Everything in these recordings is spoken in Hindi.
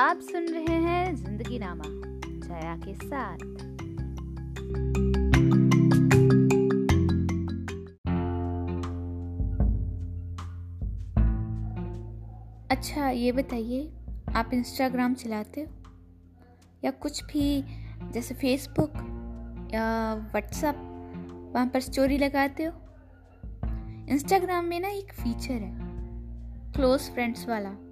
आप सुन रहे हैं ज़िंदगी नामा जया के साथ। अच्छा ये बताइए, आप इंस्टाग्राम चलाते हो? या कुछ भी, जैसे फेसबुक या व्हाट्सअप वहाँ पर स्टोरी लगाते हो? इंस्टाग्राम में ना एक फीचर है क्लोज फ्रेंड्स वाला।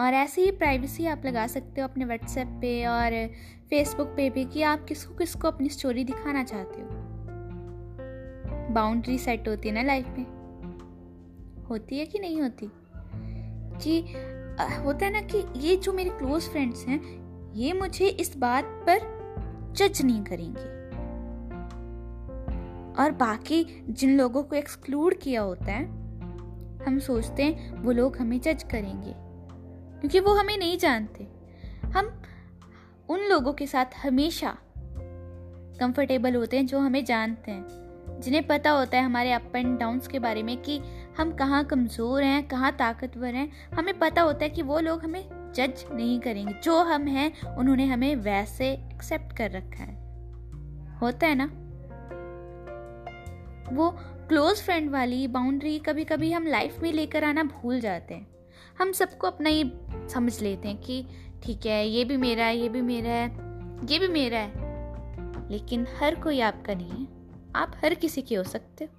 और ऐसे ही प्राइवेसी आप लगा सकते हो अपने व्हाट्सएप पे और फेसबुक पे भी कि आप किसको किसको अपनी स्टोरी दिखाना चाहते हो। बाउंड्री सेट होती है ना लाइफ में। होती है कि नहीं होती? कि होता है ना कि ये जो मेरे क्लोज फ्रेंड्स हैं, ये मुझे इस बात पर जज नहीं करेंगे। और बाकी जिन लोगों को एक्सक्लूड किया होता है, हम सोचते हैं वो लोग हमें जज करेंगे। क्योंकि वो हमें नहीं जानते। हम उन लोगों के साथ हमेशा कंफर्टेबल होते हैं जो हमें जानते हैं, जिन्हें पता होता है हमारे अप एंड डाउन्स के बारे में कि हम कहाँ कमज़ोर हैं, कहाँ ताकतवर हैं। हमें पता होता है कि वो लोग हमें जज नहीं करेंगे। जो हम हैं, उन्होंने हमें वैसे एक्सेप्ट कर रखा है। होता है ना? वो क्लोज फ्रेंड वाली बाउंड्री कभी कभी हम लाइफ में लेकर आना भूल जाते हैं। हम सबको अपना ही समझ लेते हैं कि ठीक है, ये भी मेरा है, ये भी मेरा है, ये भी मेरा है। लेकिन हर कोई आपका नहीं है। आप हर किसी के हो सकते हो।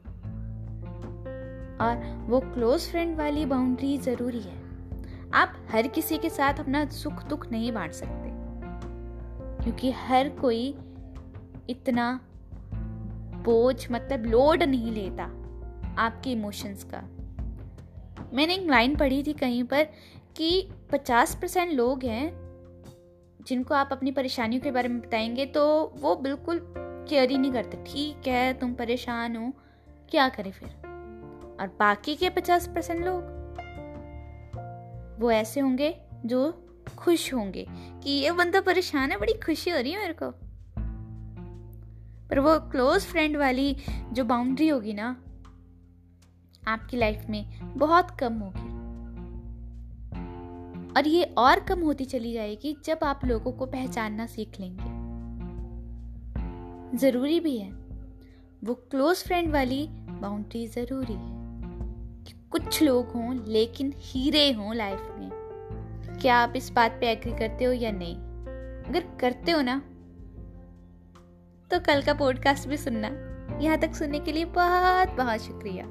और वो क्लोज फ्रेंड वाली बाउंड्री ज़रूरी है। आप हर किसी के साथ अपना सुख दुख नहीं बांट सकते। क्योंकि हर कोई इतना बोझ मतलब लोड नहीं लेता आपके इमोशंस का। मैंने एक लाइन पढ़ी थी कहीं पर कि 50 परसेंट लोग हैं जिनको आप अपनी परेशानियों के बारे में बताएँगे तो वो बिल्कुल केयर ही नहीं करते। ठीक है, तुम परेशान हो, क्या करें फिर? और बाकी के 50 परसेंट लोग? वो ऐसे होंगे जो खुश होंगे कि ये बंदा परेशान है, बड़ी खुशी हो रही है मेरे को। पर वो क्लोज फ्रेंड वाली जो बाउंड्री होगी ना, आपकी लाइफ में बहुत कम होगी। और ये और कम होती चली जाएगी जब आप लोगों को पहचानना सीख लेंगे। ज़रूरी भी है। वो क्लोज फ्रेंड वाली बाउंड्री ज़रूरी है कि कुछ लोग हों, लेकिन हीरे हों लाइफ में। क्या आप इस बात पे एग्री करते हो या नहीं? अगर करते हो ना तो कल का पॉडकास्ट भी सुनना। यहाँ तक सुनने के लिए बहुत बहुत शुक्रिया।